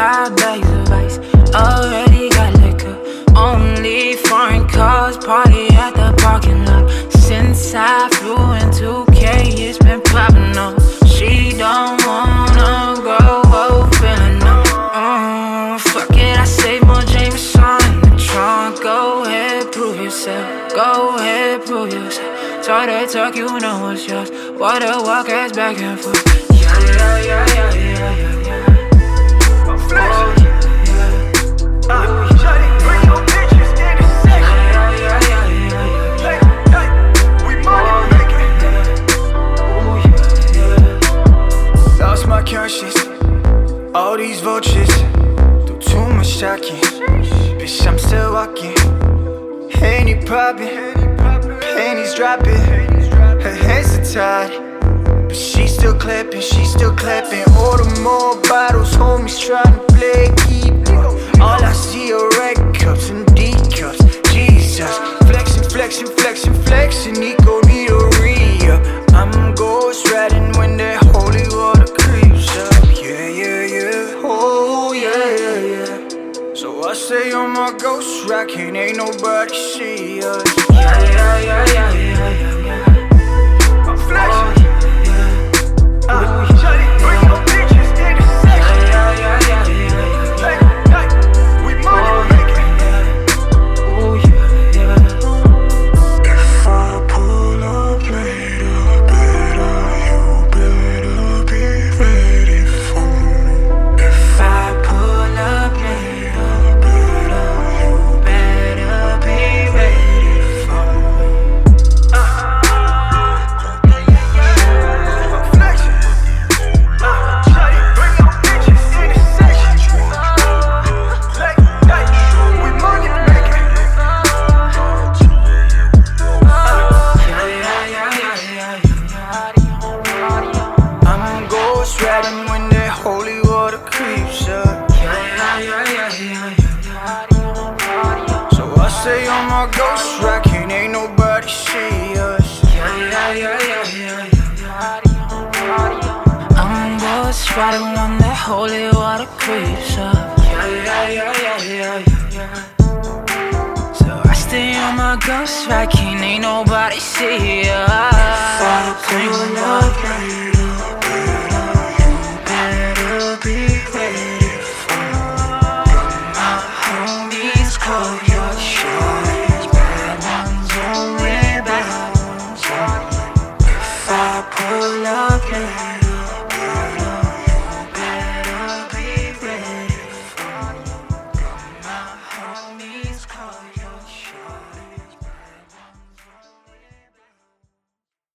five bags of ice. Already got liquor. Only foreign cars party at the parking lot. Since I flew into K, it's been popping off. She don't wanna grow old, feeling no. Mm, fuck it, I save more Jameson in the trunk. Go ahead, prove yourself. Go ahead, prove yourself. Talk that talk, you know what's yours. Water walk ass back and forth. Yeah, yeah, yeah, yeah, yeah, yeah, conscience. All these vultures do too much talking. Bitch, I'm still walking. Henny popping, pennies dropping. Her hands are tied, but she still clapping. She still clapping. Order more bottles, homies trying to play keep. All I see are red cups and D cups. Jesus, flexing, flexing, flexing, flexing. Nico need a re-up. I'm ghost riding when that holy water creeps up. Yeah, yeah, yeah. Oh, yeah, yeah, yeah. So I stay on my ghost rocking, ain't nobody see us. Yeah, yeah, yeah, yeah, ghost riding when that holy water creeps up. So I stay on my ghost rocking, ain't nobody see us. I'm ghost riding when that holy water creeps up. Yeah, yeah, yeah, yeah, yeah. So I stay on my ghost rocking, ain't nobody see us.